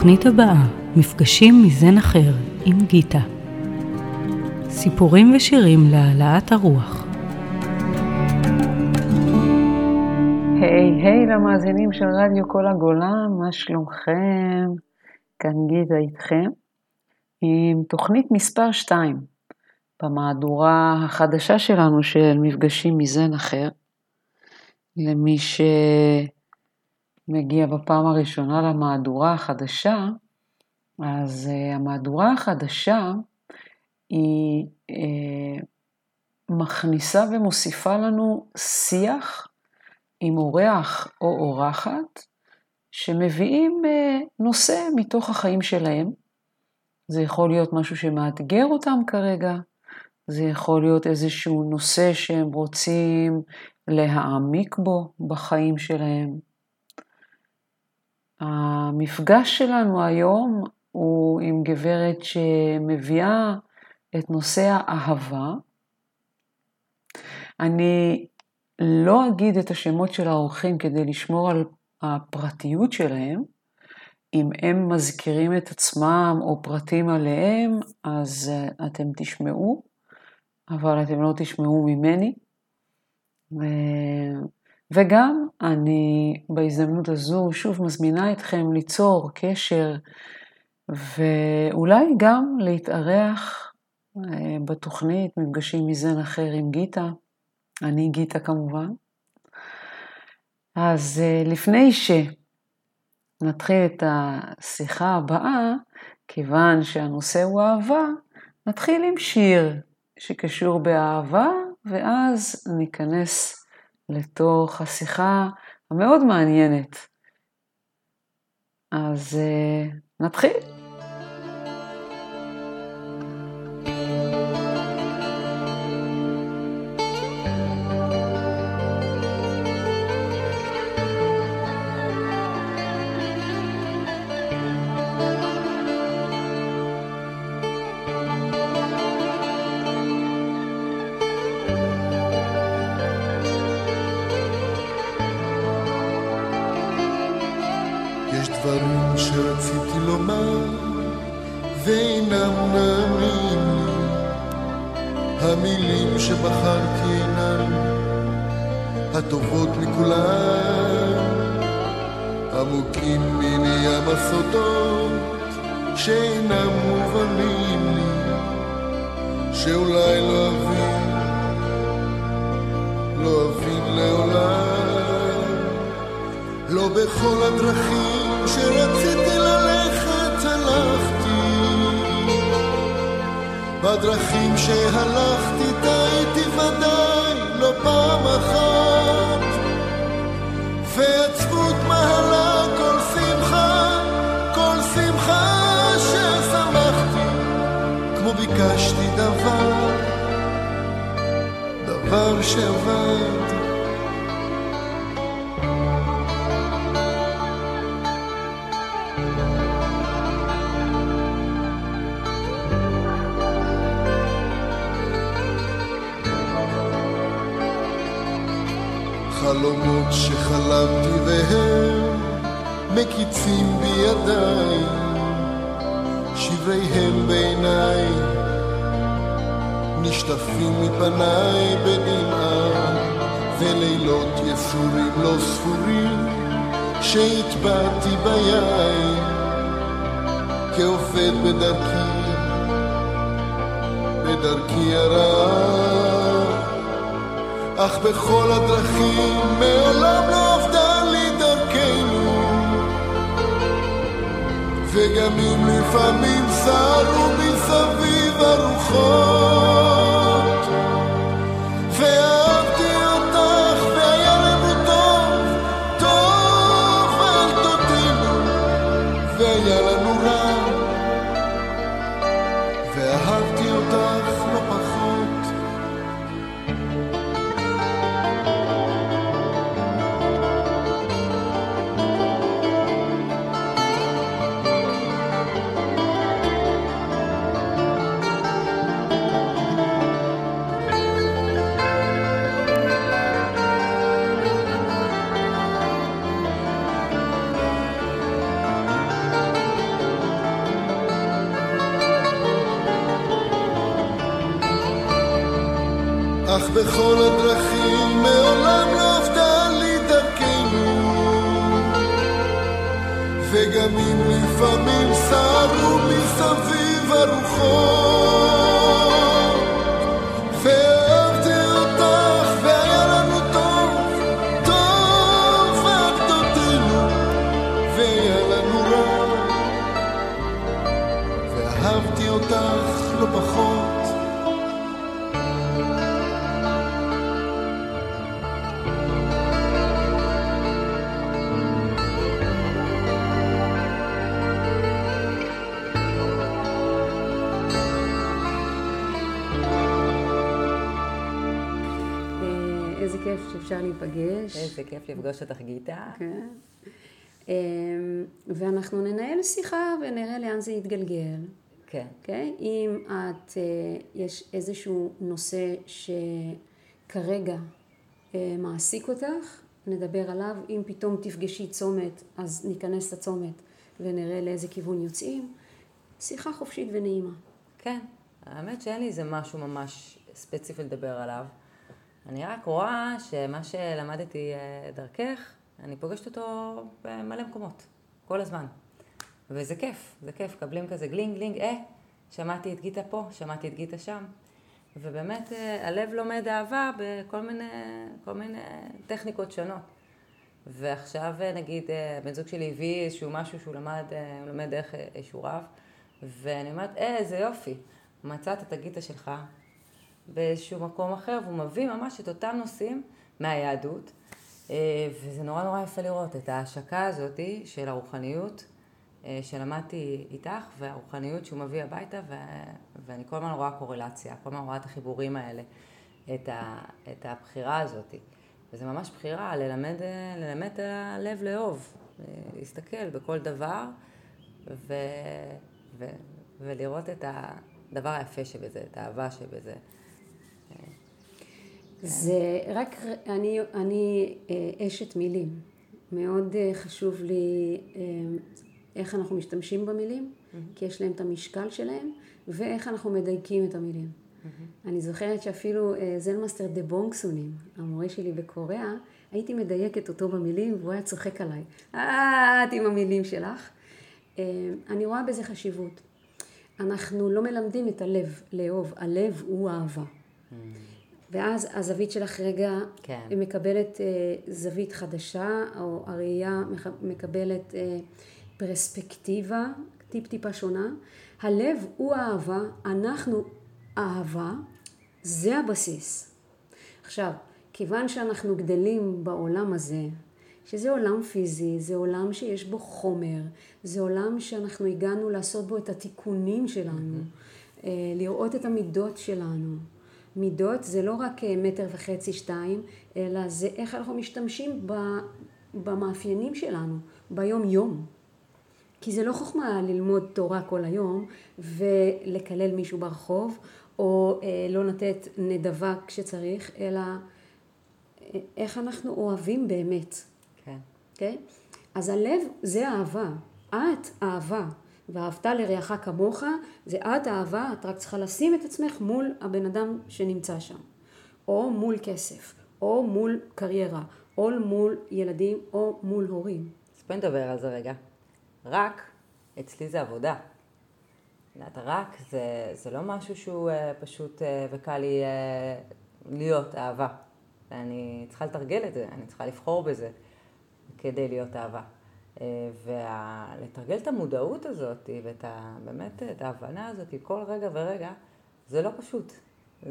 בתוכנית הבאה, מפגשים מזן אחר עם גיטה. סיפורים ושירים להעלאת הרוח. היי היי למאזינים של רדיו כל הגולן, מה שלומכם? כאן גיטה איתכם עם תוכנית מספר 2 במהדורה החדשה שלנו של מפגשים מזן אחר. למי ש... מגיע בפעם הראשונה למהדורה החדשה, אז uh, המהדורה החדשה היא uh, מכניסה ומוסיפה לנו שיח עם אורח או אורחת שמביאים uh, נושא מתוך החיים שלהם. זה יכול להיות משהו שמאתגר אותם כרגע, זה יכול להיות איזשהו נושא שהם רוצים להעמיק בו בחיים שלהם. המפגש שלנו היום הוא עם גברת שמביאה את נושא האהבה. אני לא אגיד את השמות של האורחים כדי לשמור על הפרטיות שלהם. אם הם מזכירים את עצמם או פרטים עליהם, אז אה, אתם תשמעו, אבל אתם לא תשמעו ממני. וגם אני בהזדמנות הזו שוב מזמינה אתכם ליצור קשר ואולי גם להתארח אה, בתוכנית מפגשים מזן אחר עם גיטה, אני גיטה כמובן. אז אה, לפני שנתחיל את השיחה הבאה, כיוון שהנושא הוא אהבה, נתחיל עם שיר שקשור באהבה, ואז ניכנס לתוך השיחה המאוד מעניינת. אז uh, נתחיל. שרציתי לומר ואינם נעמים לי המילים שבחרתי אינן הטובות מכולן עמוקים מני ים הסודות שאינם מובנים לי שאולי לא אבין לא אבין לעולם. לא בכל הדרכים כשרציתי ללכת הלכתי, בדרכים שהלכתי טעיתי ודאי לא פעם אחת, ועצבות מהלה כל שמחה, כל שמחה ששמחתי, כמו ביקשתי דבר, דבר שעבד. חלומות שחלמתי והם מקיצים בידיי, שבריהם בעיניי, נשטפים מפניי בדמעה, ולילות יסורים לא ספורים, שהטבעתי ביין, כעובד בדרכי, בדרכי הרעה. אך בכל הדרכים מעולם לא עבדה לי דרכנו. וגם אם לפעמים סרו מסביב הרוחות בכל הדרכים מעולם לא עבדה לי דרכנו. וגם אם לפעמים סערו מסביב הרוחות שאפשר להיפגש. איזה כיף לפגוש אותך גיטה. כן. אה, ואנחנו ננהל שיחה ונראה לאן זה יתגלגל. כן. אוקיי? Okay? אם את, אה, יש איזשהו נושא שכרגע אה, מעסיק אותך, נדבר עליו. אם פתאום תפגשי צומת, אז ניכנס לצומת ונראה לאיזה כיוון יוצאים. שיחה חופשית ונעימה. כן. האמת שאין לי איזה משהו ממש ספציפי לדבר עליו. אני רק רואה שמה שלמדתי אה, דרכך, אני פוגשת אותו במלא מקומות, כל הזמן. וזה כיף, זה כיף, מקבלים כזה גלינג גלינג, אה, שמעתי את גיתה פה, שמעתי את גיתה שם. ובאמת אה, הלב לומד אהבה בכל מיני, כל מיני טכניקות שונות. ועכשיו אה, נגיד בן זוג שלי הביא איזשהו משהו שהוא למד, הוא לומד דרך איזשהו רב, ואני אומרת, אה, איזה יופי, מצאת את הגיטה שלך באיזשהו מקום אחר, והוא מביא ממש את אותם נושאים מהיהדות, וזה נורא נורא יפה לראות את ההשקה הזאת של הרוחניות. אה, שלמדתי איתך, והרוחניות שהוא מביא הביתה, ו... ואני כל הזמן רואה קורלציה, כל הזמן רואה את החיבורים האלה, את, ה... את הבחירה הזאת. וזו ממש בחירה ללמד, ללמד את הלב לאהוב, להסתכל בכל דבר, ו... ו... ולראות את הדבר היפה שבזה, את האהבה שבזה. זה רק, אני, אני אה, אשת מילים. מאוד אה, חשוב לי איך אנחנו משתמשים במילים, mm-hmm. כי יש להם את המשקל שלהם, ואיך אנחנו מדייקים את המילים. Mm-hmm. אני זוכרת שאפילו אה, זן מאסטר דה בונג סונים, המורה שלי בקוריאה, הייתי מדייקת אותו במילים והוא היה צוחק עליי. אה, את עם המילים שלך. אה, אני רואה בזה חשיבות. אנחנו לא מלמדים את הלב לאהוב, הלב הוא אהבה. Mm-hmm. ואז הזווית שלך רגע כן. מקבלת אה, זווית חדשה, או הראייה מקבלת פרספקטיבה טיפ-טיפה שונה. הלב הוא אהבה, אנחנו אהבה, זה הבסיס. עכשיו, כיוון שאנחנו גדלים בעולם הזה, שזה עולם פיזי, זה עולם שיש בו חומר, זה עולם שאנחנו הגענו לעשות בו את התיקונים שלנו, mm-hmm. לראות את המידות שלנו. מידות זה לא רק אה, מטר וחצי, שתיים, אלא זה איך אנחנו משתמשים במאפיינים שלנו, ביום יום. כי זה לא חוכמה ללמוד תורה כל היום ולקלל מישהו ברחוב, או אה, לא לתת נדבה כשצריך, אלא אה, איך אנחנו אוהבים באמת. כן. כן? אז הלב זה אהבה. את אהבה. ואהבת לרעך כמוך, זה את אהבה, את רק צריכה לשים את עצמך מול הבן אדם שנמצא שם. או מול כסף, או מול קריירה, או מול ילדים, או מול הורים. אז בואי נדבר על זה רגע. רק, אצלי זה עבודה. יודעת, רק זה, זה לא משהו שהוא uh, פשוט uh, וקל לי uh, להיות אהבה. אני צריכה לתרגל את זה, אני צריכה לבחור בזה כדי להיות אהבה. ולתרגל את המודעות הזאת ואת ה, באמת את ההבנה הזאת כל רגע ורגע, זה לא פשוט.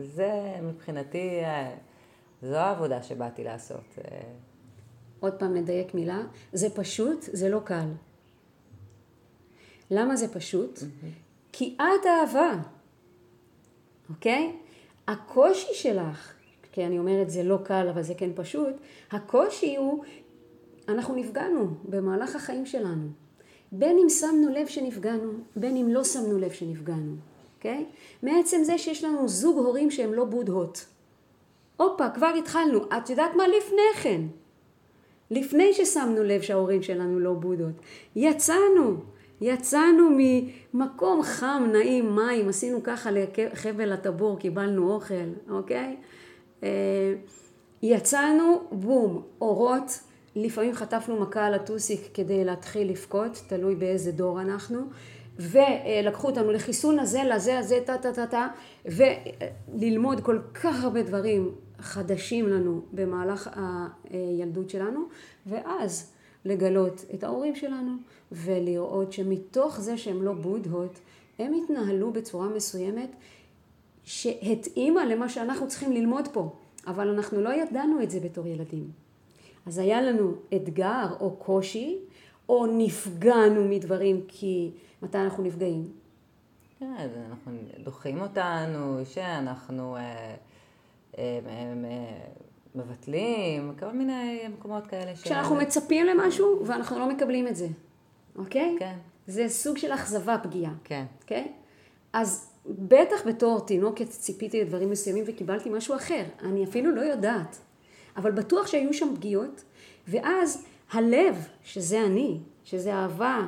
זה מבחינתי, uh, זו העבודה שבאתי לעשות. Uh, עוד פעם נדייק מילה, זה פשוט, זה לא קל. למה זה פשוט? Mm-hmm. כי את אהבה, אוקיי? הקושי שלך, כי אני אומרת זה לא קל אבל זה כן פשוט, הקושי הוא, אנחנו נפגענו במהלך החיים שלנו. בין אם שמנו לב שנפגענו, בין אם לא שמנו לב שנפגענו, אוקיי? מעצם זה שיש לנו זוג הורים שהם לא בודהות. הופה, כבר התחלנו. את יודעת מה לפני כן? לפני ששמנו לב שההורים שלנו לא בודהות. יצאנו. יצאנו ממקום חם, נעים, מים, עשינו ככה לחבל הטבור, קיבלנו אוכל, אוקיי? אה, יצאנו, בום, אורות, לפעמים חטפנו מכה על הטוסיק כדי להתחיל לבכות, תלוי באיזה דור אנחנו, ולקחו אותנו לחיסון הזה, לזה, הזה, טה טה טה טה, וללמוד כל כך הרבה דברים חדשים לנו במהלך הילדות שלנו, ואז לגלות את ההורים שלנו, ולראות שמתוך זה שהם לא בודהות, הם התנהלו בצורה מסוימת שהתאימה למה שאנחנו צריכים ללמוד פה, אבל אנחנו לא ידענו את זה בתור ילדים. אז היה לנו אתגר או קושי, או נפגענו מדברים כי מתי אנחנו נפגעים? כן, אנחנו דוחים אותנו, שאנחנו אה, אה, אה, אה, מבטלים, כל מיני מקומות כאלה. כשאנחנו ש... מצפים למשהו ואנחנו לא מקבלים את זה, אוקיי? כן. זה סוג של אכזבה פגיעה. כן. אוקיי? אז בטח בתור תינוקת ציפיתי לדברים מסוימים וקיבלתי משהו אחר. אני אפילו לא יודעת. אבל בטוח שהיו שם פגיעות, ואז הלב, שזה אני, שזה אהבה,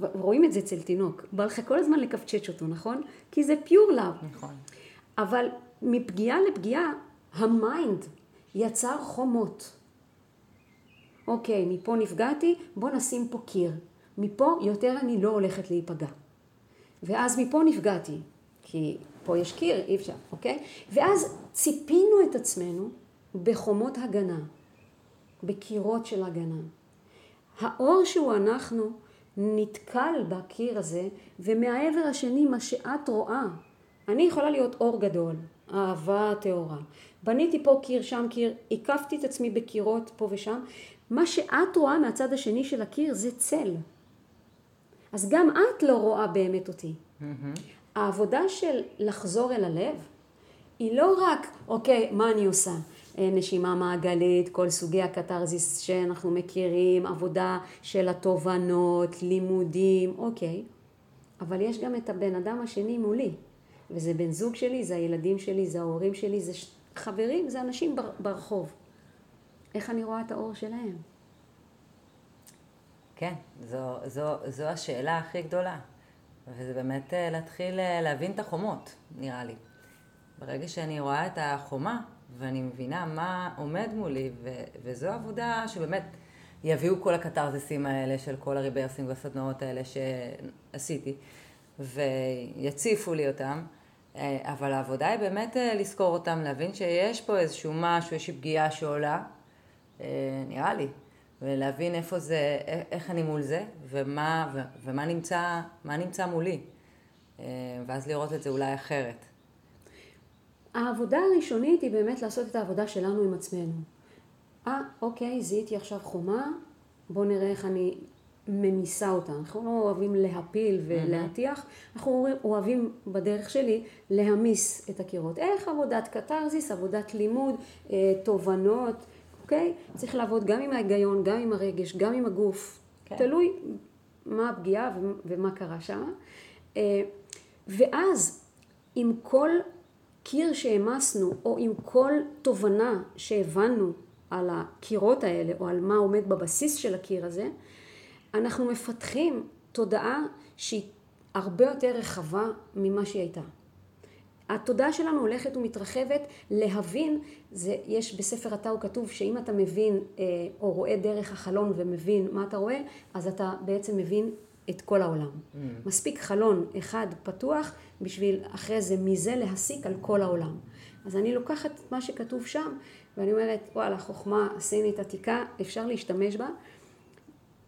רואים את זה אצל תינוק, בא לך כל הזמן לקווצ'ץ' אותו, נכון? כי זה pure love. נכון. אבל מפגיעה לפגיעה, ה mind יצר חומות. אוקיי, מפה נפגעתי, בוא נשים פה קיר. מפה יותר אני לא הולכת להיפגע. ואז מפה נפגעתי, כי פה יש קיר, אי אפשר, אוקיי? ואז ציפינו את עצמנו בחומות הגנה, בקירות של הגנה. האור שהוא אנחנו נתקל בקיר הזה, ומהעבר השני מה שאת רואה, אני יכולה להיות אור גדול, אהבה טהורה. בניתי פה קיר, שם קיר, הקפתי את עצמי בקירות פה ושם. מה שאת רואה מהצד השני של הקיר זה צל. אז גם את לא רואה באמת אותי. Mm-hmm. העבודה של לחזור אל הלב היא לא רק, אוקיי, מה אני עושה? אה, נשימה מעגלית, כל סוגי הקתרזיס שאנחנו מכירים, עבודה של התובנות, לימודים, אוקיי. אבל יש גם את הבן אדם השני מולי, וזה בן זוג שלי, זה הילדים שלי, זה ההורים שלי, זה חברים, זה אנשים ברחוב. איך אני רואה את האור שלהם? כן, זו, זו, זו השאלה הכי גדולה. וזה באמת אה, להתחיל אה, להבין את החומות, נראה לי. ברגע שאני רואה את החומה, ואני מבינה מה עומד מולי, ו- וזו עבודה שבאמת יביאו כל הקתרזיסים האלה של כל הריברסינג והסדנאות האלה שעשיתי, ויציפו לי אותם. אה, אבל העבודה היא באמת לזכור אותם, להבין שיש פה איזשהו משהו, איזושהי פגיעה שעולה, נראה לי, ולהבין איפה זה, איך אני מול זה, ומה, ומה נמצא, נמצא מולי, אה, ואז לראות את זה אולי אחרת. העבודה הראשונית היא באמת לעשות את העבודה שלנו עם עצמנו. אה, אוקיי, זיהיתי עכשיו חומה, בואו נראה איך אני ממיסה אותה. אנחנו לא אוהבים להפיל ולהטיח, אנחנו אוהבים בדרך שלי להמיס את הקירות. איך עבודת קתרזיס, עבודת לימוד, אה, תובנות, אוקיי? צריך לעבוד גם עם ההיגיון, גם עם הרגש, גם עם הגוף. כן. תלוי מה הפגיעה ומה קרה שם. אה, ואז עם כל קיר שהעמסנו, או עם כל תובנה שהבנו על הקירות האלה, או על מה עומד בבסיס של הקיר הזה, אנחנו מפתחים תודעה שהיא הרבה יותר רחבה ממה שהיא הייתה. התודעה שלנו הולכת ומתרחבת להבין, זה, יש בספר הטאו כתוב שאם אתה מבין אה, או רואה דרך החלון ומבין מה אתה רואה, אז אתה בעצם מבין את כל העולם. Mm. מספיק חלון אחד פתוח בשביל אחרי זה מזה להסיק על כל העולם. אז אני לוקחת מה שכתוב שם ואני אומרת וואלה חוכמה סינית עתיקה אפשר להשתמש בה.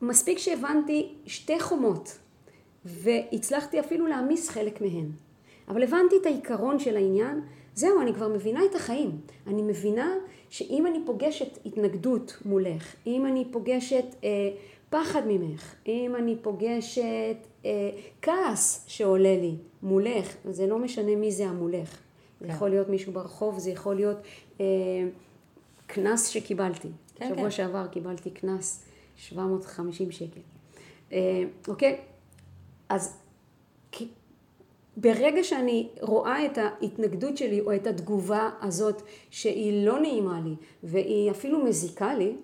מספיק שהבנתי שתי חומות והצלחתי אפילו להעמיס חלק מהן. אבל הבנתי את העיקרון של העניין, זהו, אני כבר מבינה את החיים. אני מבינה שאם אני פוגשת התנגדות מולך, אם אני פוגשת אה, פחד ממך, אם אני פוגשת אה, כעס שעולה לי מולך, זה לא משנה מי זה המולך. זה כן. יכול להיות מישהו ברחוב, זה יכול להיות אה, קנס שקיבלתי. כן, שבוע כן. שעבר קיבלתי קנס 750 שקל. אה, אוקיי? אז ברגע שאני רואה את ההתנגדות שלי או את התגובה הזאת שהיא לא נעימה לי והיא אפילו מזיקה לי,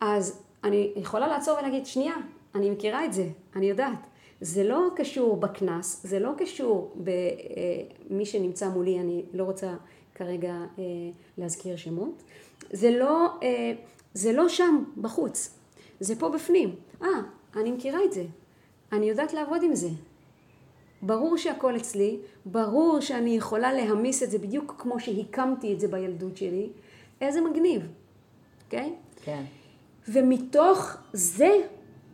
אז אני יכולה לעצור ולהגיד, שנייה, אני מכירה את זה, אני יודעת. זה לא קשור בקנס, זה לא קשור במי שנמצא מולי, אני לא רוצה כרגע אה, להזכיר שמות. זה לא, אה, זה לא שם בחוץ, זה פה בפנים. אה, אני מכירה את זה, אני יודעת לעבוד עם זה. ברור שהכל אצלי, ברור שאני יכולה להמיס את זה בדיוק כמו שהקמתי את זה בילדות שלי. איזה מגניב, אוקיי? Okay? כן. ומתוך זה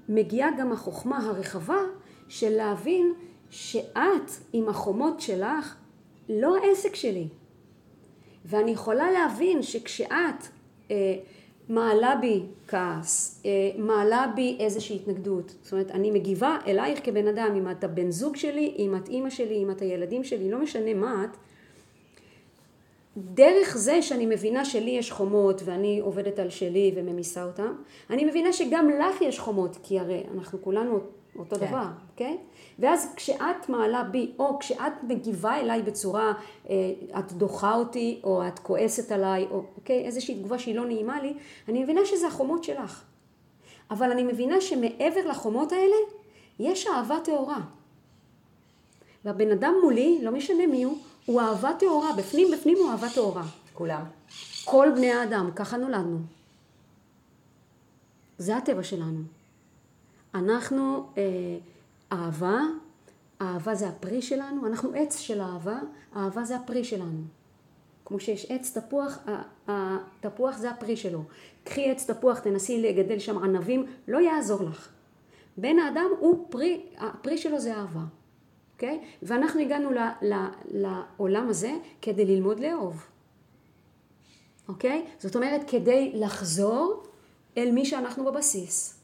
מגיעה גם החוכמה הרחבה של להבין שאת עם החומות שלך לא העסק שלי. ואני יכולה להבין שכשאת אה, מעלה בי כעס, אה, מעלה בי איזושהי התנגדות, זאת אומרת אני מגיבה אלייך כבן אדם, אם את הבן זוג שלי, אם את אימא שלי, אם את הילדים שלי, לא משנה מה את, דרך זה שאני מבינה שלי יש חומות ואני עובדת על שלי וממיסה אותם, אני מבינה שגם לך יש חומות, כי הרי אנחנו כולנו אותו כן. דבר, אוקיי? Okay? ואז כשאת מעלה בי, או כשאת מגיבה אליי בצורה, אה, את דוחה אותי, או את כועסת עליי, או אוקיי, איזושהי תגובה שהיא לא נעימה לי, אני מבינה שזה החומות שלך. אבל אני מבינה שמעבר לחומות האלה, יש אהבה טהורה. והבן אדם מולי, לא משנה מי הוא, הוא אהבה טהורה, בפנים בפנים הוא אהבה טהורה. כולם. כל בני האדם, ככה נולדנו. זה הטבע שלנו. אנחנו אה, אהבה, אהבה זה הפרי שלנו, אנחנו עץ של אהבה, אהבה זה הפרי שלנו. כמו שיש עץ תפוח, התפוח זה הפרי שלו. קחי עץ תפוח, תנסי לגדל שם ענבים, לא יעזור לך. בן האדם הוא פרי, הפרי שלו זה אהבה. אוקיי? ואנחנו הגענו ל, ל, לעולם הזה כדי ללמוד לאהוב. אוקיי? זאת אומרת, כדי לחזור אל מי שאנחנו בבסיס.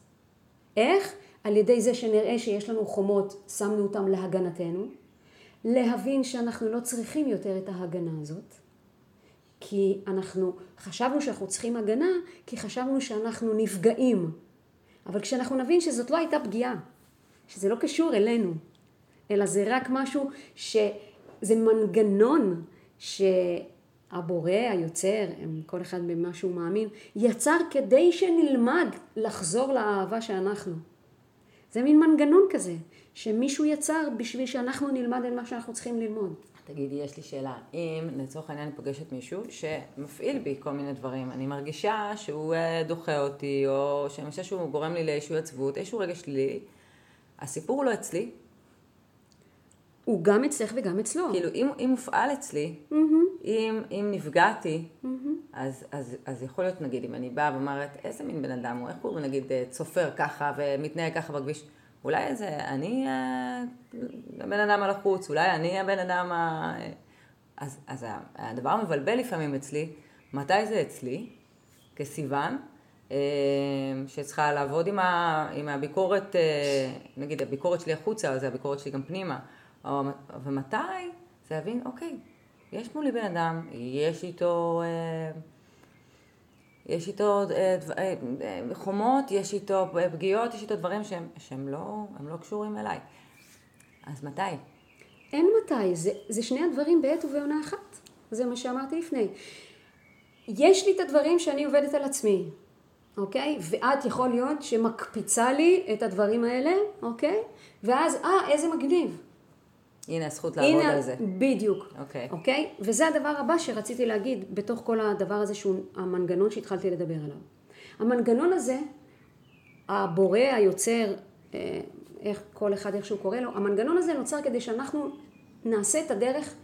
איך? על ידי זה שנראה שיש לנו חומות, שמנו אותם להגנתנו. להבין שאנחנו לא צריכים יותר את ההגנה הזאת. כי אנחנו חשבנו שאנחנו צריכים הגנה, כי חשבנו שאנחנו נפגעים. אבל כשאנחנו נבין שזאת לא הייתה פגיעה, שזה לא קשור אלינו, אלא זה רק משהו שזה מנגנון שהבורא, היוצר, כל אחד במה שהוא מאמין, יצר כדי שנלמד לחזור לאהבה שאנחנו. זה מין מנגנון כזה, שמישהו יצר בשביל שאנחנו נלמד את מה שאנחנו צריכים ללמוד. תגידי, יש לי שאלה. אם לצורך העניין אני פוגשת מישהו שמפעיל בי כל מיני דברים, אני מרגישה שהוא אה, דוחה אותי, או שאני חושבת שהוא גורם לי לאיזשהו עצבות, איזשהו רגע שלילי, הסיפור הוא לא אצלי, הוא גם אצלך וגם אצלו. כאילו, אם, אם הופעל אצלי, mm-hmm. אם, אם נפגעתי, mm-hmm. אז, אז, אז יכול להיות, נגיד, אם אני באה ואומרת, איזה מין בן אדם הוא, איך קוראים, נגיד, אה, צופר ככה ומתנהג ככה בכביש, אולי איזה, אני אה, הבן אדם על החוץ, אולי אני הבן אדם ה... אז, אז הדבר המבלבל לפעמים אצלי, מתי זה אצלי, כסיוון, אה, שצריכה לעבוד עם, ה, עם הביקורת, נגיד הביקורת שלי החוצה, אז הביקורת שלי גם פנימה. ומתי זה להבין, אוקיי, יש מולי בן אדם, יש איתו, אה, יש איתו אה, אה, חומות, יש איתו פגיעות, יש איתו דברים שהם, שהם לא, לא קשורים אליי. אז מתי? אין מתי, זה, זה שני הדברים בעת ובעונה אחת. זה מה שאמרתי לפני. יש לי את הדברים שאני עובדת על עצמי, אוקיי? ואת יכול להיות שמקפיצה לי את הדברים האלה, אוקיי? ואז, אה, איזה מגניב. הנה הזכות לעבוד הנה, על זה. בדיוק. אוקיי. אוקיי? וזה הדבר הבא שרציתי להגיד בתוך כל הדבר הזה שהוא המנגנון שהתחלתי לדבר עליו. המנגנון הזה, הבורא, היוצר, אה, איך כל אחד איך שהוא קורא לו, המנגנון הזה נוצר כדי שאנחנו נעשה את הדרך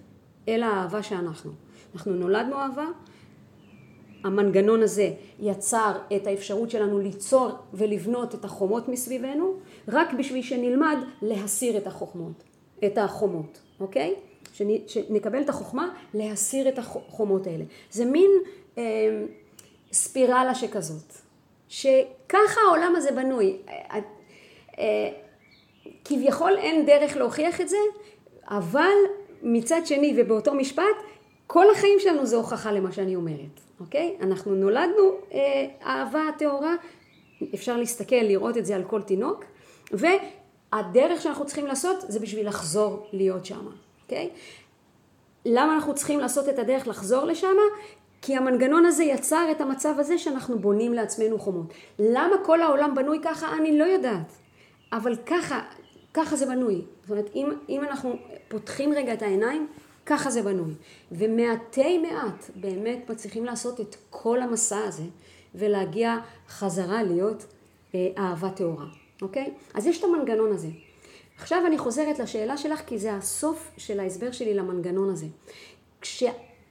אל האהבה שאנחנו. אנחנו נולדנו אהבה, המנגנון הזה יצר את האפשרות שלנו ליצור ולבנות את החומות מסביבנו, רק בשביל שנלמד להסיר את החוכמות. את החומות, אוקיי? שנקבל את החוכמה להסיר את החומות האלה. זה מין אה, ספירלה שכזאת, שככה העולם הזה בנוי. אה, אה, כביכול אין דרך להוכיח את זה, אבל מצד שני ובאותו משפט, כל החיים שלנו זה הוכחה למה שאני אומרת, אוקיי? אנחנו נולדנו אה, אהבה טהורה, אפשר להסתכל, לראות את זה על כל תינוק, ו... הדרך שאנחנו צריכים לעשות זה בשביל לחזור להיות שם, אוקיי? למה אנחנו צריכים לעשות את הדרך לחזור לשם? כי המנגנון הזה יצר את המצב הזה שאנחנו בונים לעצמנו חומות. למה כל העולם בנוי ככה? אני לא יודעת. אבל ככה, ככה זה בנוי. זאת אומרת, אם, אם אנחנו פותחים רגע את העיניים, ככה זה בנוי. ומעטי מעט באמת מצליחים לעשות את כל המסע הזה ולהגיע חזרה להיות אה, אהבה טהורה, אוקיי? אז יש את המנגנון הזה. עכשיו אני חוזרת לשאלה שלך כי זה הסוף של ההסבר שלי למנגנון הזה. כש,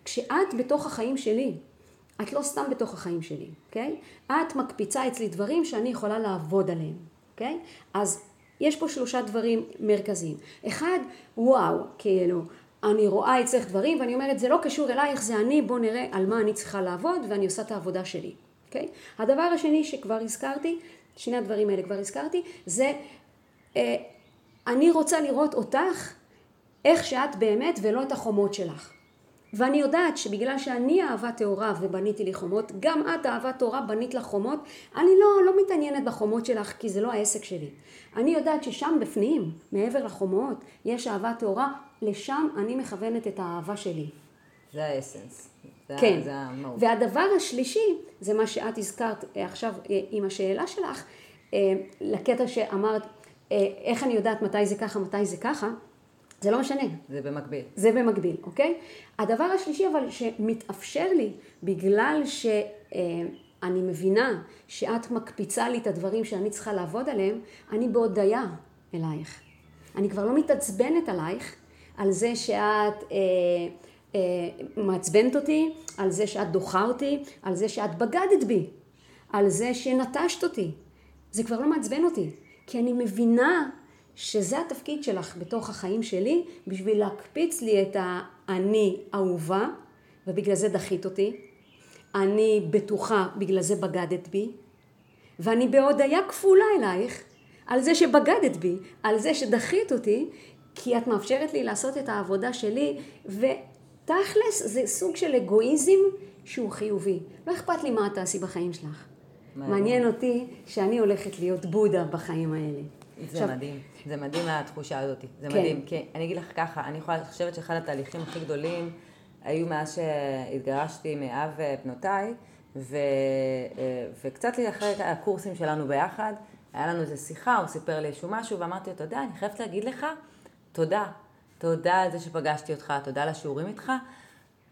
כשאת בתוך החיים שלי, את לא סתם בתוך החיים שלי, אוקיי? את מקפיצה אצלי דברים שאני יכולה לעבוד עליהם, אוקיי? אז יש פה שלושה דברים מרכזיים. אחד, וואו, כאילו, אני רואה אצלך דברים ואני אומרת, זה לא קשור אלייך, זה אני, בוא נראה על מה אני צריכה לעבוד ואני עושה את העבודה שלי, אוקיי? הדבר השני שכבר הזכרתי, שני הדברים האלה כבר הזכרתי, זה אה, אני רוצה לראות אותך איך שאת באמת ולא את החומות שלך. ואני יודעת שבגלל שאני אהבה טהורה ובניתי לי חומות, גם את אהבה טהורה בנית לך חומות, אני לא, לא מתעניינת בחומות שלך כי זה לא העסק שלי. אני יודעת ששם בפנים, מעבר לחומות, יש אהבה טהורה, לשם אני מכוונת את האהבה שלי. זה האסנס. זה, כן. זה המהות. והדבר השלישי, זה מה שאת הזכרת אה, עכשיו אה, עם השאלה שלך, אה, לקטע שאמרת, איך אני יודעת מתי זה ככה, מתי זה ככה, זה לא משנה. זה במקביל. זה במקביל, אוקיי? הדבר השלישי אבל שמתאפשר לי, בגלל שאני מבינה שאת מקפיצה לי את הדברים שאני צריכה לעבוד עליהם, אני בהודיה אלייך. אני כבר לא מתעצבנת עלייך, על זה שאת אה, אה, מעצבנת אותי, על זה שאת דוחה אותי, על זה שאת בגדת בי, על זה שנטשת אותי. זה כבר לא מעצבן אותי, כי אני מבינה שזה התפקיד שלך בתוך החיים שלי, בשביל להקפיץ לי את האני אהובה, ובגלל זה דחית אותי. אני בטוחה, בגלל זה בגדת בי. ואני בהודיה כפולה אלייך, על זה שבגדת בי, על זה שדחית אותי, כי את מאפשרת לי לעשות את העבודה שלי, ותכלס זה סוג של אגואיזם שהוא חיובי. לא אכפת לי מה את תעשי בחיים שלך. מעניין אותי שאני הולכת להיות בודה בחיים האלה. זה עכשיו, מדהים, זה מדהים התחושה הזאת, זה כן. מדהים, כי אני אגיד לך ככה, אני יכולה לחשבת שאחד התהליכים הכי גדולים היו מאז שהתגרשתי מאב בנותיי, ו, וקצת לי אחרי הקורסים שלנו ביחד, היה לנו איזו שיחה, הוא סיפר לי איזשהו משהו, ואמרתי לו, אתה יודע, אני חייבת להגיד לך, תודה. תודה על זה שפגשתי אותך, תודה על השיעורים איתך,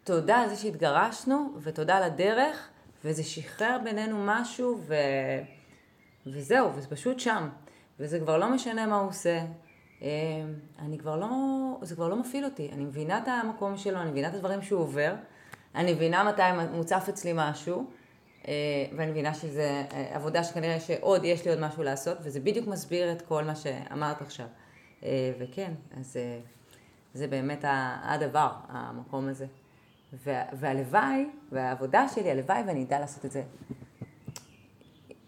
תודה על זה שהתגרשנו, ותודה על הדרך, וזה שחרר בינינו משהו, ו... וזהו, וזה פשוט שם. וזה כבר לא משנה מה הוא עושה. אה, אני כבר לא, זה כבר לא מפעיל אותי. אני מבינה את המקום שלו, אני מבינה את הדברים שהוא עובר, אני מבינה מתי מוצף אצלי משהו, אה, ואני מבינה שזה אה, עבודה שכנראה שעוד יש לי עוד משהו לעשות, וזה בדיוק מסביר את כל מה שאמרת עכשיו. וכן, אז זה באמת הדבר, המקום הזה. והלוואי, והעבודה שלי, הלוואי ואני אדע לעשות את זה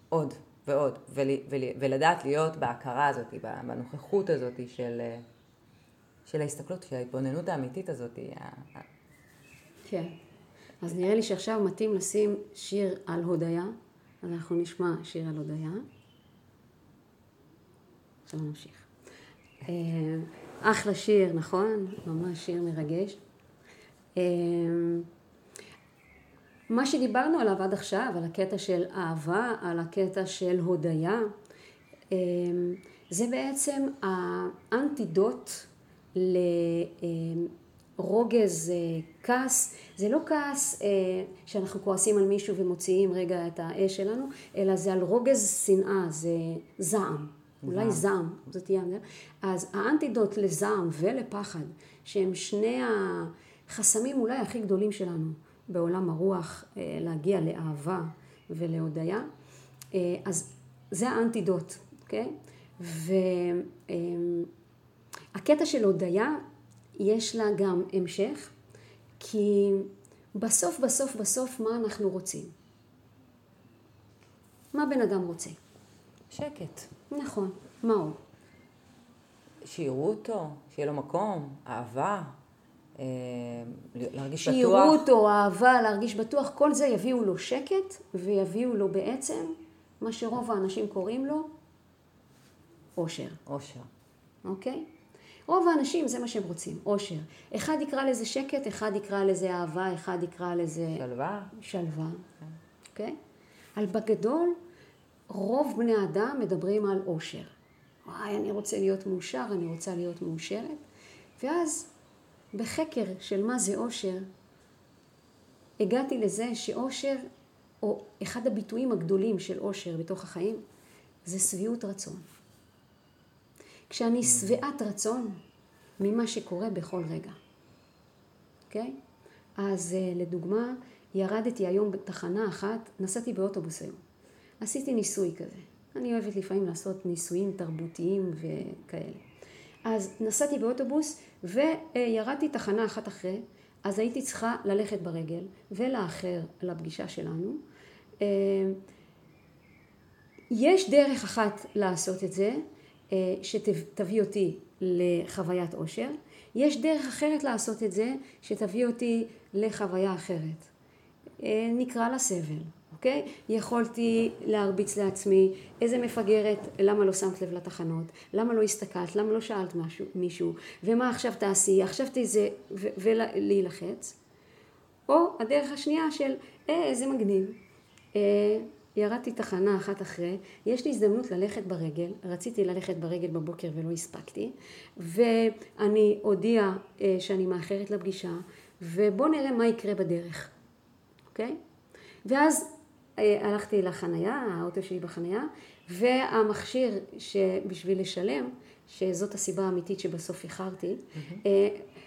עוד. ועוד, ול, ול, ולדעת להיות בהכרה הזאת, בנוכחות הזאת של, של ההסתכלות, של ההתבוננות האמיתית הזאת. כן. אז נראה לי שעכשיו מתאים לשים שיר על הודיה, אז אנחנו נשמע שיר על הודיה. עכשיו נמשיך. אחלה שיר, נכון? ממש שיר מרגש. אה, מה שדיברנו עליו עד עכשיו, על הקטע של אהבה, על הקטע של הודיה, אמ, זה בעצם האנטידוט לרוגז אה, כעס. זה לא כעס אה, שאנחנו כועסים על מישהו ומוציאים רגע את האש שלנו, אלא זה על רוגז שנאה, זה זעם. אולי זעם, זאת תהיה המילה. אז האנטידוט לזעם ולפחד, שהם שני החסמים אולי הכי גדולים שלנו. בעולם הרוח אה, להגיע לאהבה ולהודיה, אה, אז זה האנטידוט, אוקיי? והקטע של הודיה יש לה גם המשך, כי בסוף בסוף בסוף מה אנחנו רוצים? מה בן אדם רוצה? שקט. נכון. מה עוד? שיראו אותו, שיהיה לו מקום, אהבה, אה, להרגיש בטוח. שיראו אותו, אהבה, להרגיש בטוח, כל זה יביאו לו שקט ויביאו לו בעצם מה שרוב האנשים קוראים לו אושר. אושר. אוקיי? רוב האנשים זה מה שהם רוצים, אושר. אחד יקרא לזה שקט, אחד יקרא לזה אהבה, אחד יקרא לזה... שלווה. שלווה, אוקיי? על בגדול, רוב בני אדם מדברים על אושר. וואי, אני רוצה להיות מאושר, אני רוצה להיות מאושרת. ואז בחקר של מה זה אושר, הגעתי לזה שאושר, או אחד הביטויים הגדולים של אושר בתוך החיים, זה שביעות רצון. כשאני שבעת רצון ממה שקורה בכל רגע, אוקיי? אז אה, לדוגמה, ירדתי היום בתחנה אחת, נסעתי באוטובוס היום. עשיתי ניסוי כזה. אני אוהבת לפעמים לעשות ניסויים תרבותיים וכאלה. אז נסעתי באוטובוס וירדתי תחנה אחת אחרי, אז הייתי צריכה ללכת ברגל ולאחר לפגישה שלנו. אה, יש דרך אחת לעשות את זה, אה, שתביא אותי לחוויית עושר. יש דרך אחרת לעשות את זה, שתביא אותי לחוויה אחרת. אה, נקרא לה סבל. אוקיי? יכולתי להרביץ לעצמי, איזה מפגרת, למה לא שמת לב לתחנות, למה לא הסתכלת, למה לא שאלת משהו, מישהו, ומה עכשיו תעשי, עכשיו תזה, ולהילחץ. או הדרך השנייה של, אה, איזה מגניב. אה, ירדתי תחנה אחת אחרי, יש לי הזדמנות ללכת ברגל, רציתי ללכת ברגל בבוקר ולא הספקתי, ואני אודיע אה, שאני מאחרת לפגישה, ובואו נראה מה יקרה בדרך, אוקיי? ואז אה, הלכתי לחנייה, האוטו שלי בחנייה, והמכשיר שבשביל לשלם, שזאת הסיבה האמיתית שבסוף איחרתי, mm-hmm.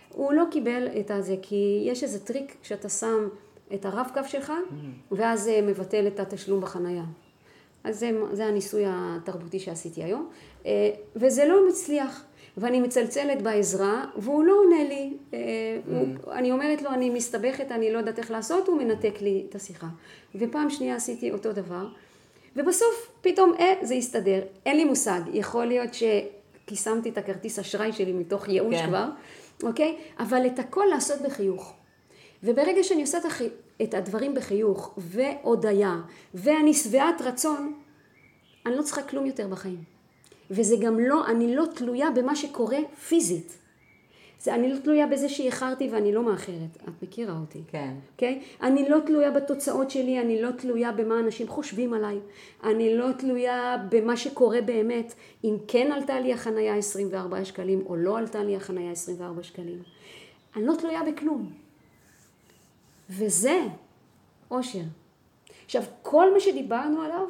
הוא לא קיבל את הזה, כי יש איזה טריק שאתה שם את הרב קו שלך, mm-hmm. ואז מבטל את התשלום בחנייה. אז זה, זה הניסוי התרבותי שעשיתי היום, אה, וזה לא מצליח. ואני מצלצלת בעזרה, והוא לא עונה לי. Mm. הוא, אני אומרת לו, אני מסתבכת, אני לא יודעת איך לעשות, הוא מנתק לי את השיחה. ופעם שנייה עשיתי אותו דבר, ובסוף פתאום, אה, זה הסתדר. אין לי מושג, יכול להיות שקיסמתי את הכרטיס אשראי שלי מתוך ייאוש כן. כבר, אוקיי? אבל את הכל לעשות בחיוך. וברגע שאני עושה את הדברים בחיוך, והודיה, ואני שבעת רצון, אני לא צריכה כלום יותר בחיים. וזה גם לא, אני לא תלויה במה שקורה פיזית. זה, אני לא תלויה בזה שאיחרתי ואני לא מאחרת. את מכירה אותי. כן. אוקיי? Okay? אני לא תלויה בתוצאות שלי, אני לא תלויה במה אנשים חושבים עליי. אני לא תלויה במה שקורה באמת, אם כן עלתה לי החנייה 24 שקלים או לא עלתה לי החנייה 24 שקלים. אני לא תלויה בכלום. וזה אושר. עכשיו, כל מה שדיברנו עליו,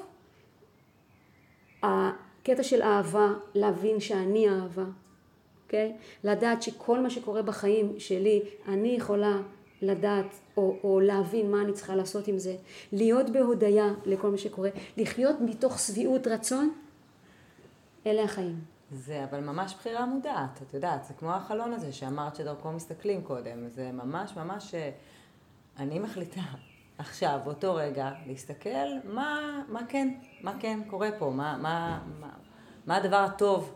קטע של אהבה, להבין שאני אהבה, אוקיי? Okay? לדעת שכל מה שקורה בחיים שלי, אני יכולה לדעת או, או להבין מה אני צריכה לעשות עם זה, להיות בהודיה לכל מה שקורה, לחיות מתוך שביעות רצון, אלה החיים. זה אבל ממש בחירה מודעת, את יודעת, זה כמו החלון הזה שאמרת שדרכו מסתכלים קודם, זה ממש ממש, אה, אני מחליטה עכשיו, באותו רגע, להסתכל מה, מה כן, מה כן קורה פה, מה, מה, מה, מה הדבר הטוב,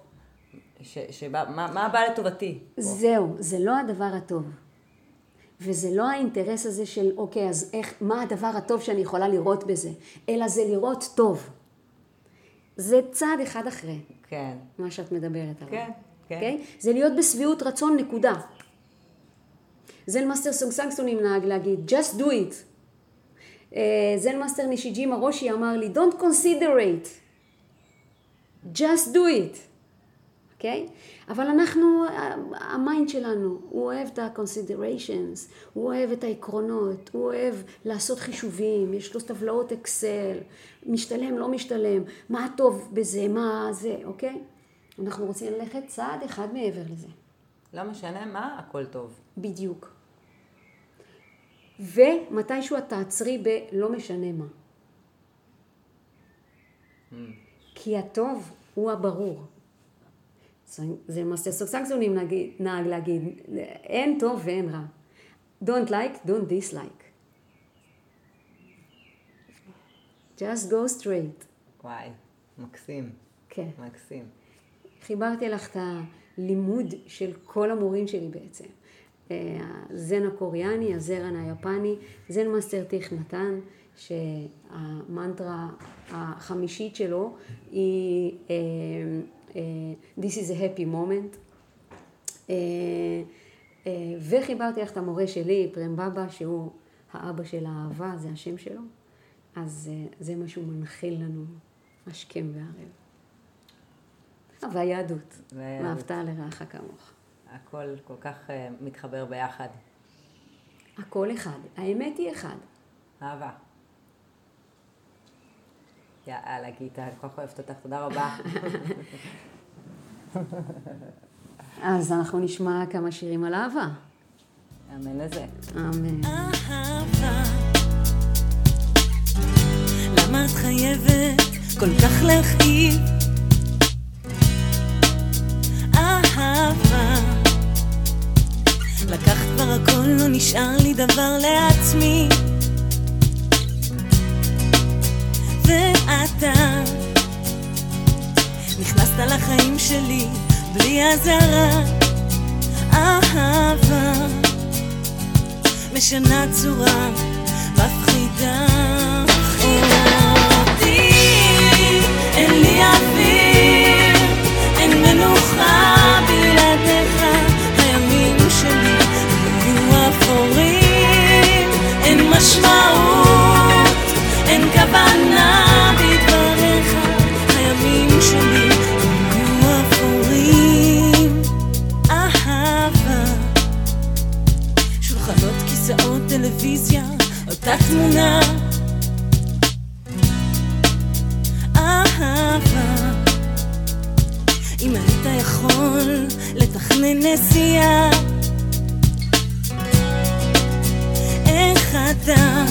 ש, שבא, מה, מה הבא לטובתי. פה. זהו, זה לא הדבר הטוב. וזה לא האינטרס הזה של, אוקיי, אז איך, מה הדבר הטוב שאני יכולה לראות בזה, אלא זה לראות טוב. זה צעד אחד אחרי. כן. מה שאת מדברת עליו. כן, כן. Okay? אוקיי? זה להיות בשביעות רצון, נקודה. זן מאסטר סונג סאן סונים נהג להגיד, just do it. אה, זן מאסטר נישיג'ימה רושי אמר לי, Don't considerate, just do it, אוקיי? Okay? אבל אנחנו, ה mind שלנו, הוא אוהב את ה considerations, הוא אוהב את העקרונות, הוא אוהב לעשות חישובים, יש לו טבלאות אקסל, משתלם, לא משתלם, מה טוב בזה, מה זה, אוקיי? Okay? אנחנו רוצים ללכת צעד אחד מעבר לזה. לא משנה מה, הכל טוב. בדיוק. ומתישהו את תעצרי בלא משנה מה. Mm. כי הטוב הוא הברור. זה למעשה סוקסקסונים נהג להגיד, אין טוב ואין רע. Don't like, don't dislike. just go straight. וואי, מקסים. כן. מקסים. חיברתי לך את הלימוד של כל המורים שלי בעצם. הזן הקוריאני, הזן היפני, זן מאסטר טיך נתן, שהמנטרה החמישית שלו היא אה, אה, This is a happy moment. אה, וחיברתי לך את המורה שלי, פרם בבא, שהוא האבא של האהבה, זה השם שלו. אז זה מה שהוא מנחיל לנו השכם והערב. והיהדות, ואהבת לרעך כמוך. הכל כל כך אה, מתחבר ביחד. הכל אחד. האמת היא אחד. אהבה. יאללה, גיטה, אני כל כך אוהבת אותך, תודה רבה. אז אנחנו נשמע כמה שירים על אהבה. אמן לזה. אמן. אהבה. למה את חייבת כל כך להכאיב? אהבה. לקחת כבר הכל, לא נשאר לי דבר לעצמי. ואתה נכנסת לחיים שלי בלי אזהרה. אהבה. משנה צורה, מפחידה תמונה. אהבה, אם היית יכול לתכנן נסיעה, איך אתה?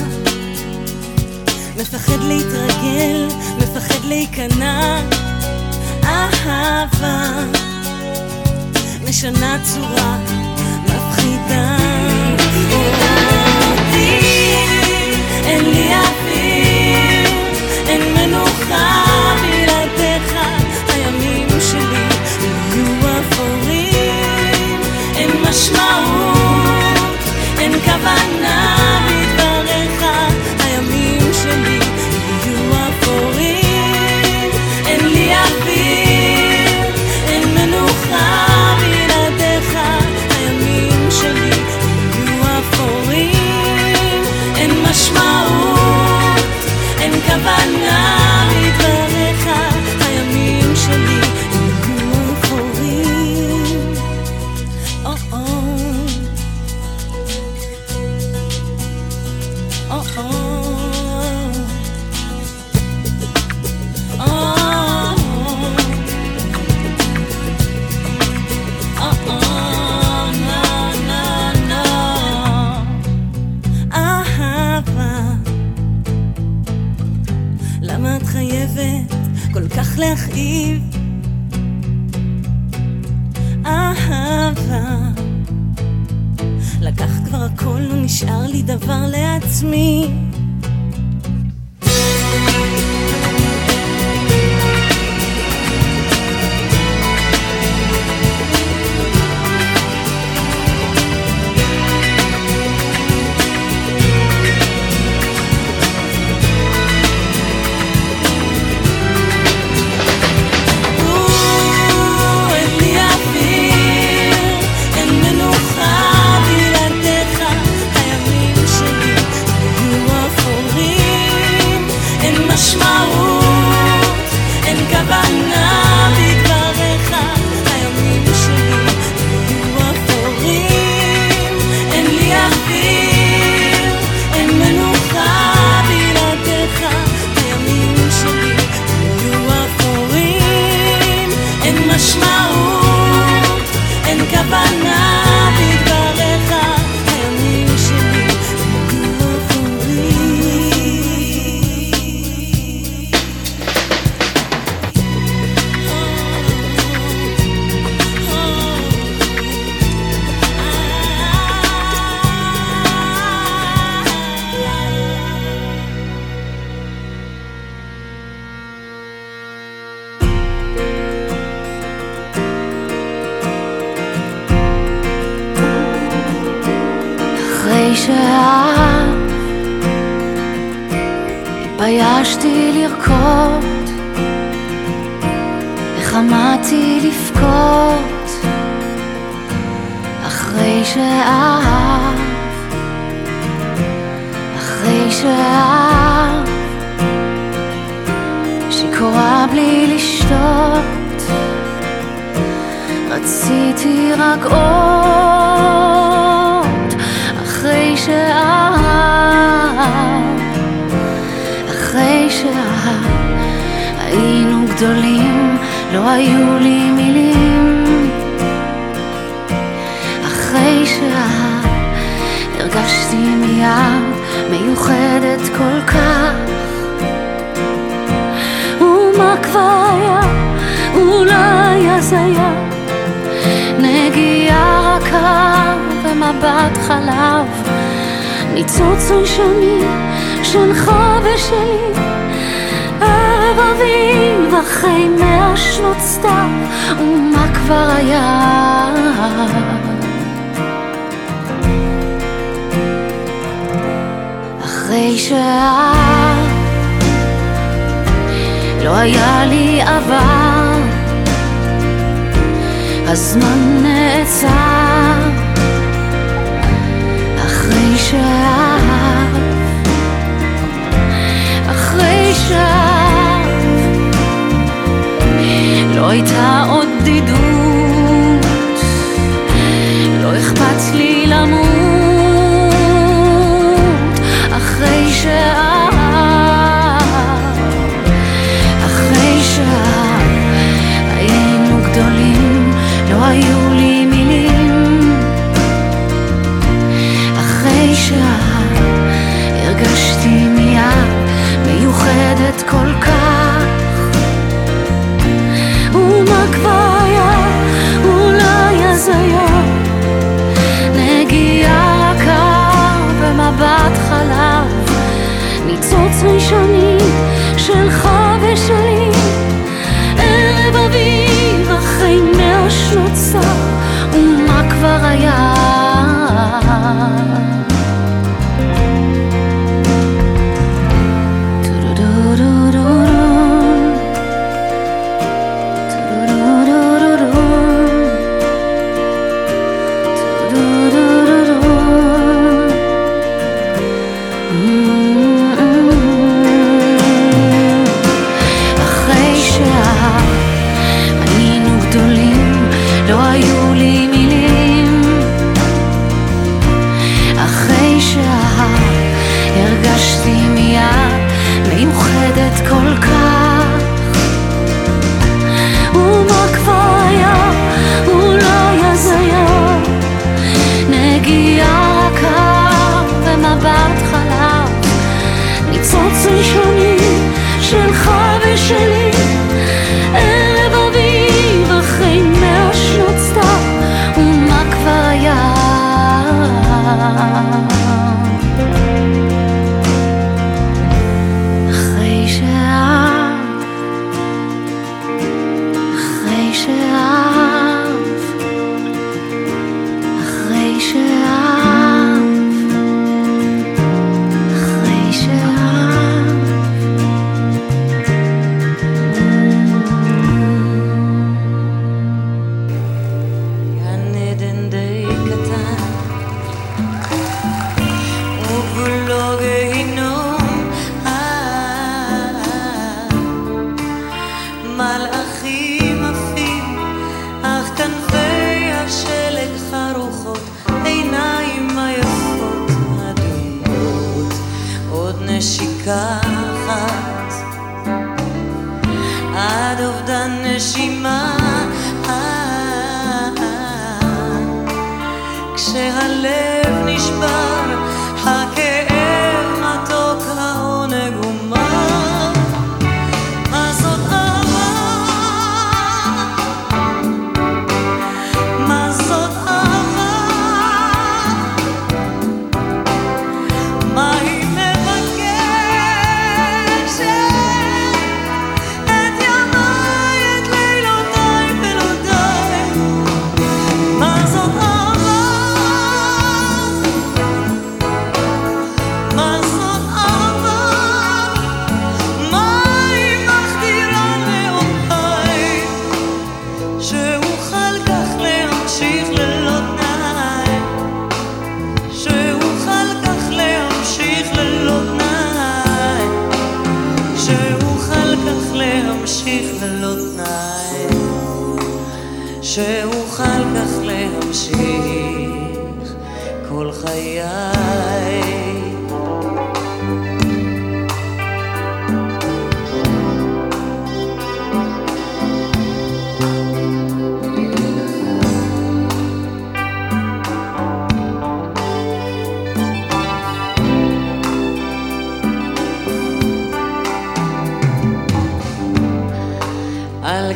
מפחד להתרגל, מפחד להיכנע? אהבה. משנה צורה, מנוחה לא היה לי עבר, הזמן נעצר, אחרי שעה, אחרי שעה, לא הייתה עוד דידות. ראשוני שלך ושלי ערב אביב אחרי מאה שנות צר ומה כבר היה? 是你 להמשיך ללא תנאי, שאוכל כך להמשיך כל חיי.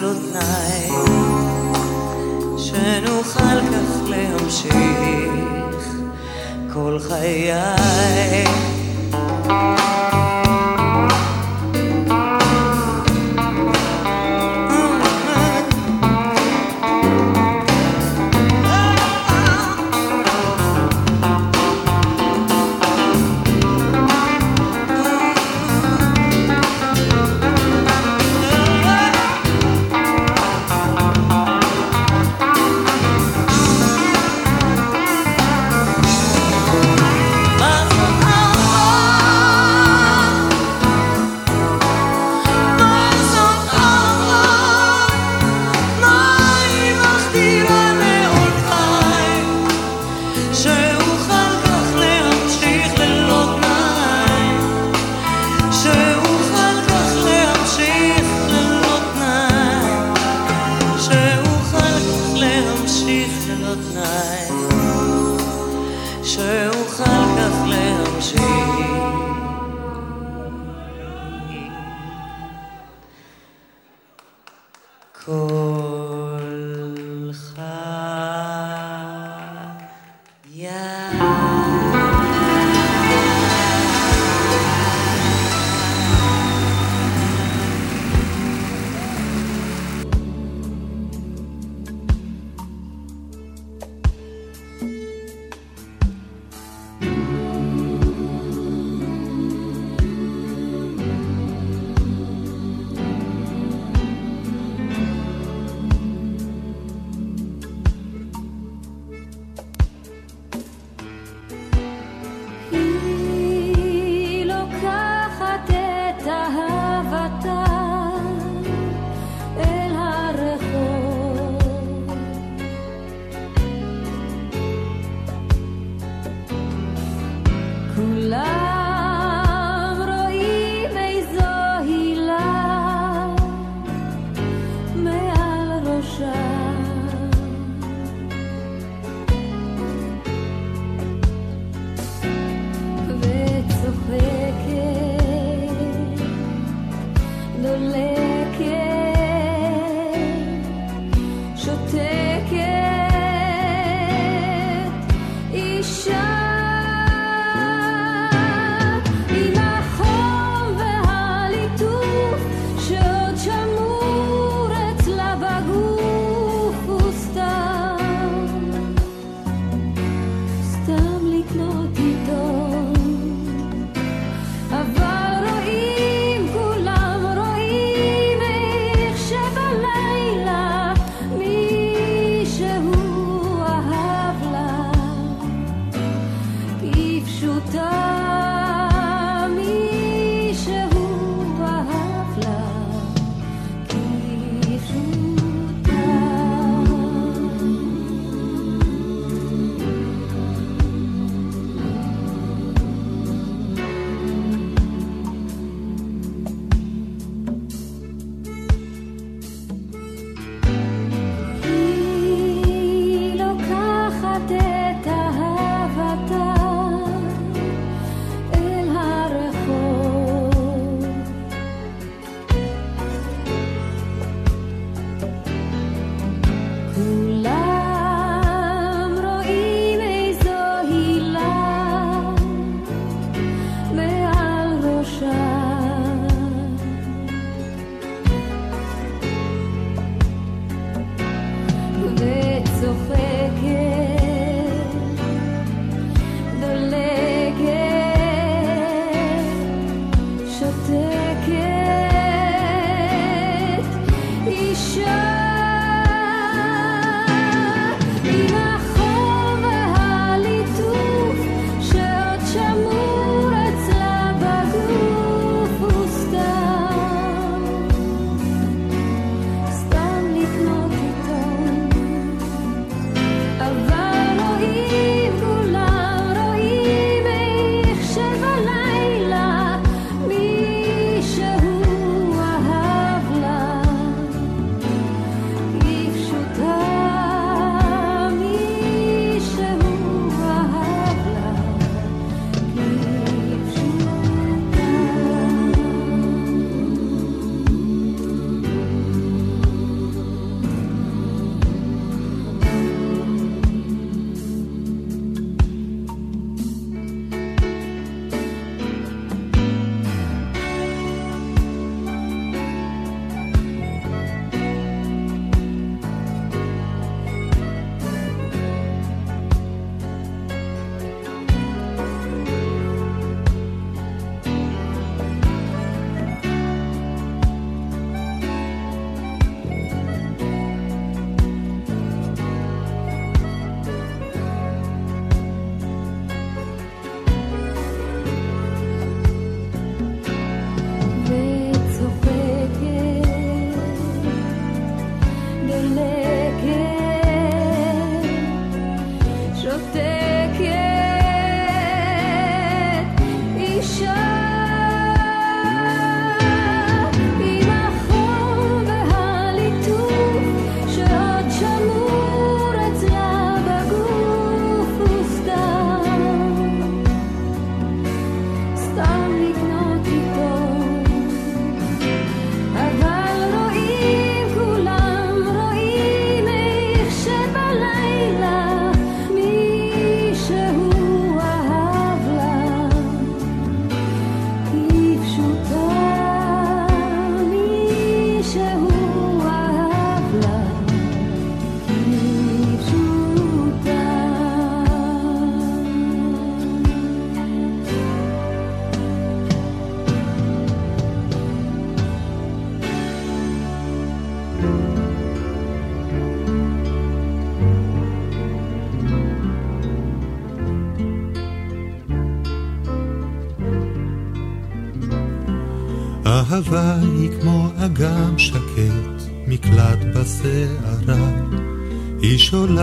על אוזניי, שנוכל כך להמשיך כל חיי.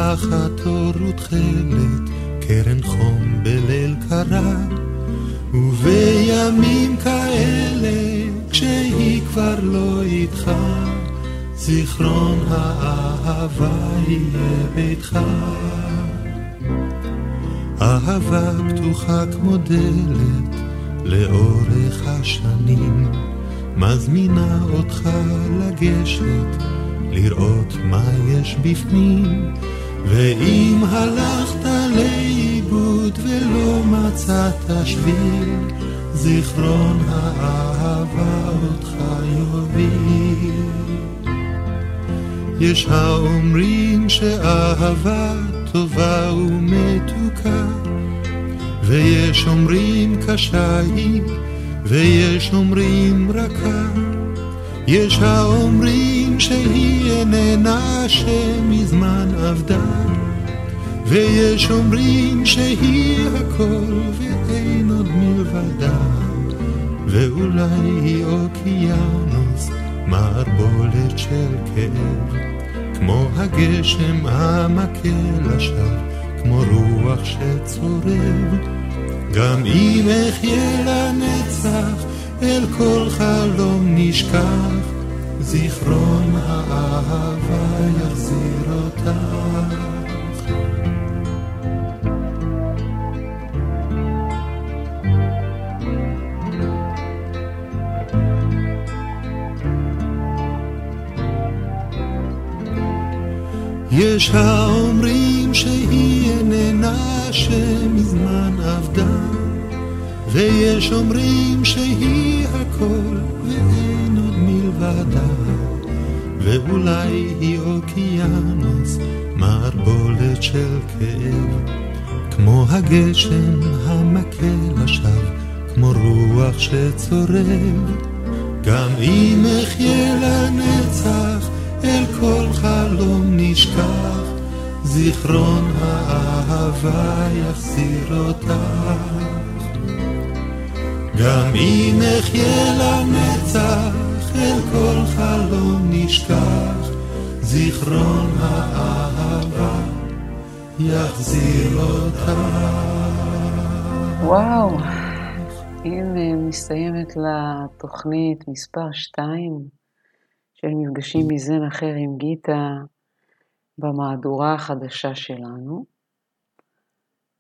שולחת אור ותכלת, קרן חום בליל קרה. ובימים כאלה, כשהיא כבר לא איתך, זיכרון האהבה יהיה ביתך. אהבה פתוחה כמו דלת לאורך השנים, מזמינה אותך לגשת, לראות מה יש בפנים, ואם הלכת לאיבוד ולא מצאת שביל, זיכרון האהבה אותך יוביל. יש האומרים שאהבה טובה ומתוקה, ויש אומרים קשה היא, ויש אומרים רכה. יש האומרים איננה שמזמן אבדה, ויש אומרים שהיא הכל ואין עוד מלבדה, ואולי היא אוקיינוס, מערבולת של כאב. כמו הגשם המכה לשווא, כמו רוח שצורב. גם אם אחיה לנצח, אל כל חלום נשכח, זיכרון האהבה יחזיר אותך. יש האומרים שהיא איננה שמזמן אבדה, ויש אומרים שהיא הכל ואין עוד מלבדה, ואולי היא אוקיינוס, מערבולת של כאב, כמו הגשם המכה לשווא, כמו רוח שצורב, גם אם אחיה לנצח אל כל חלום נשכח, זיכרון האהבה יחזיר אותך. גם אם אחיה לנצח, אל כל חלום נשכח, זיכרון האהבה יחזיר אותך. וואו, הנה מסתיימת לתוכנית מספר 2 של מפגשים מזן אחר עם גיטה במהדורה החדשה שלנו.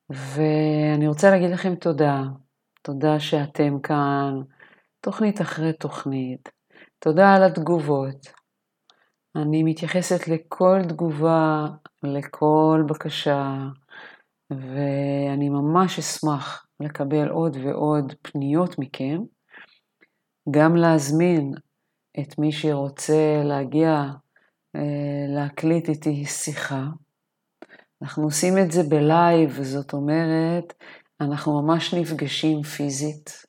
ואני רוצה להגיד לכם תודה. תודה שאתם כאן, תוכנית אחרי תוכנית. תודה על התגובות. אני מתייחסת לכל תגובה, לכל בקשה, ואני ממש אשמח לקבל עוד ועוד פניות מכם. גם להזמין את מי שרוצה להגיע אה, להקליט איתי שיחה. אנחנו עושים את זה בלייב, זאת אומרת, אנחנו ממש נפגשים פיזית,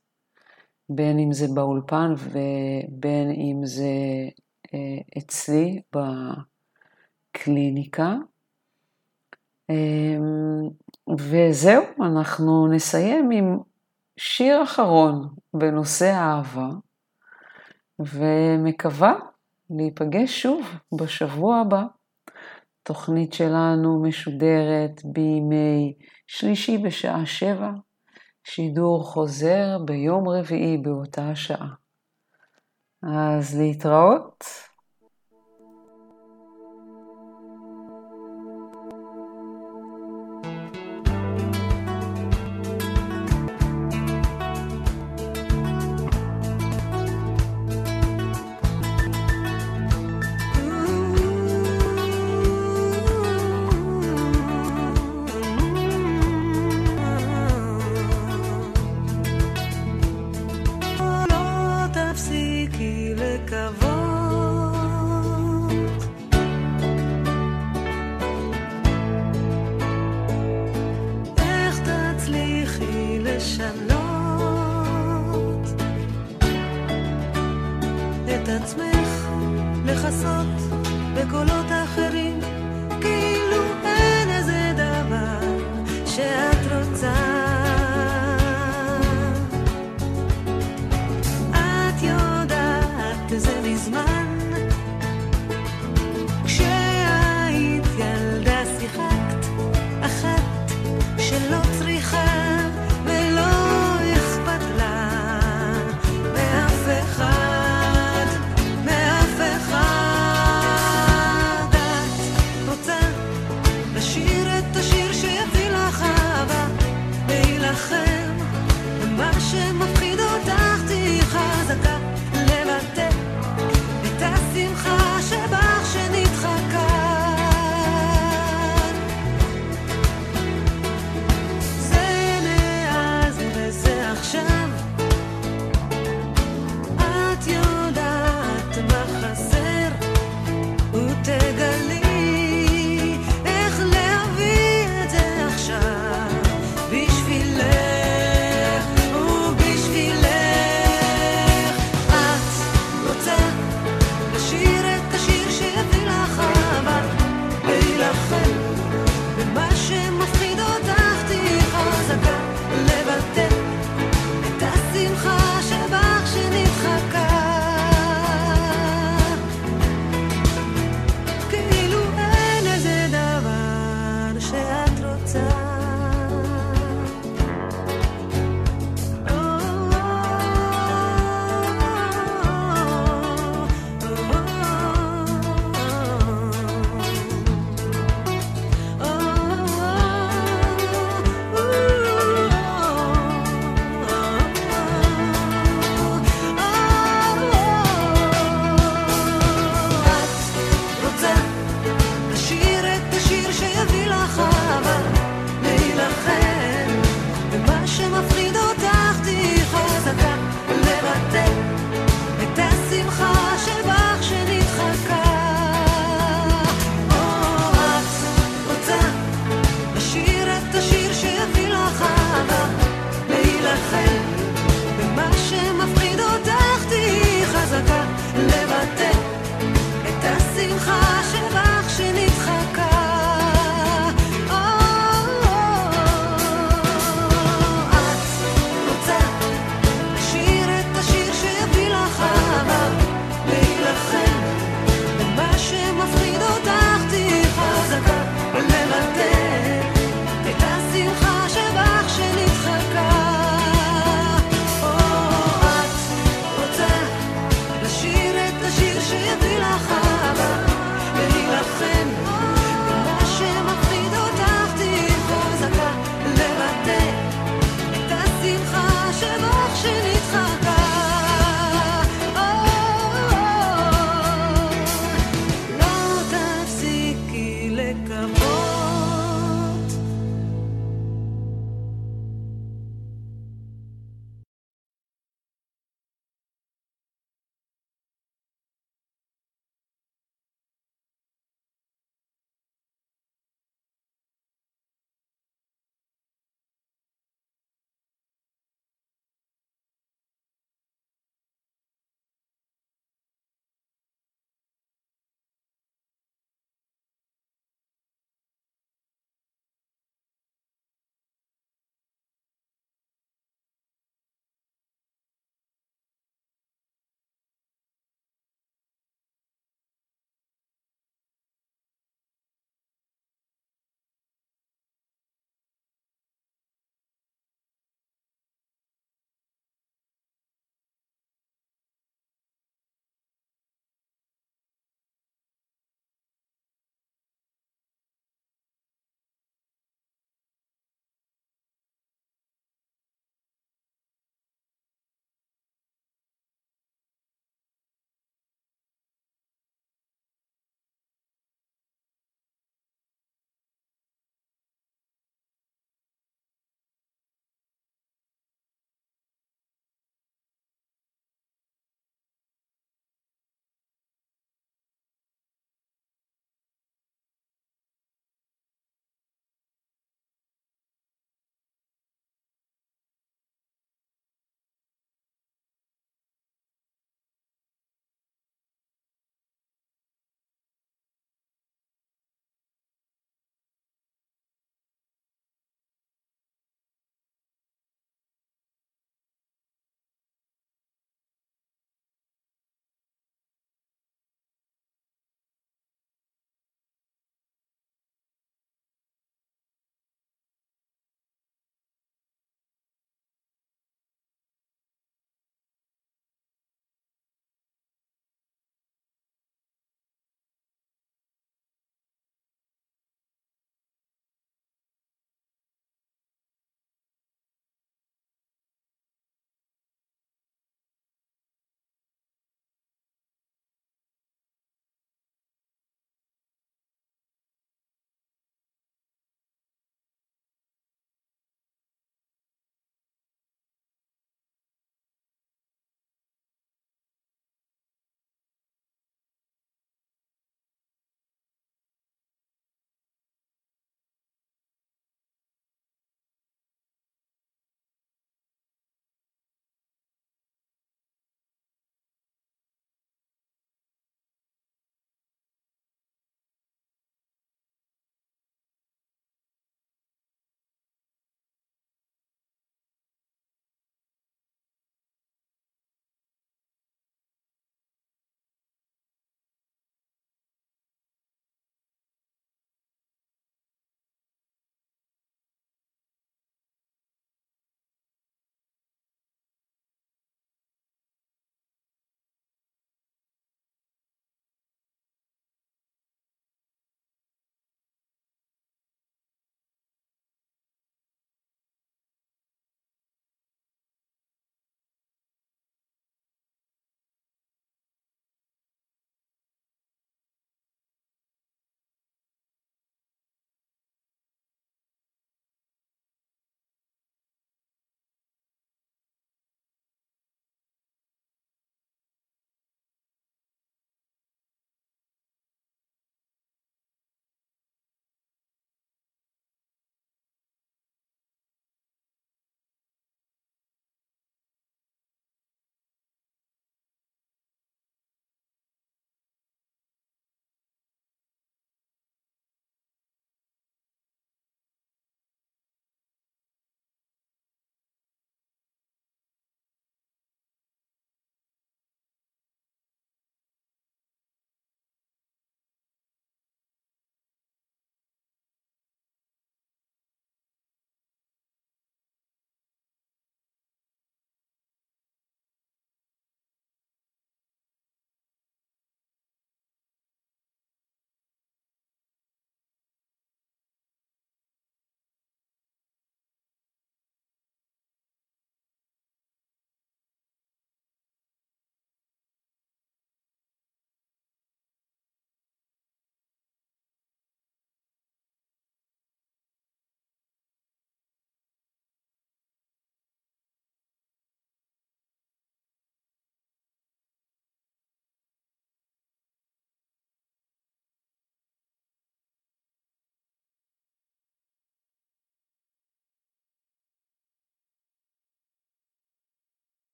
בין אם זה באולפן ובין אם זה אה, אצלי בקליניקה. אמ, וזהו, אנחנו נסיים עם שיר אחרון בנושא אהבה. ומקווה להיפגש שוב בשבוע הבא. התוכנית שלנו משודרת בימי שלישי בשעה שבע, שידור חוזר ביום רביעי באותה השעה. אז להתראות.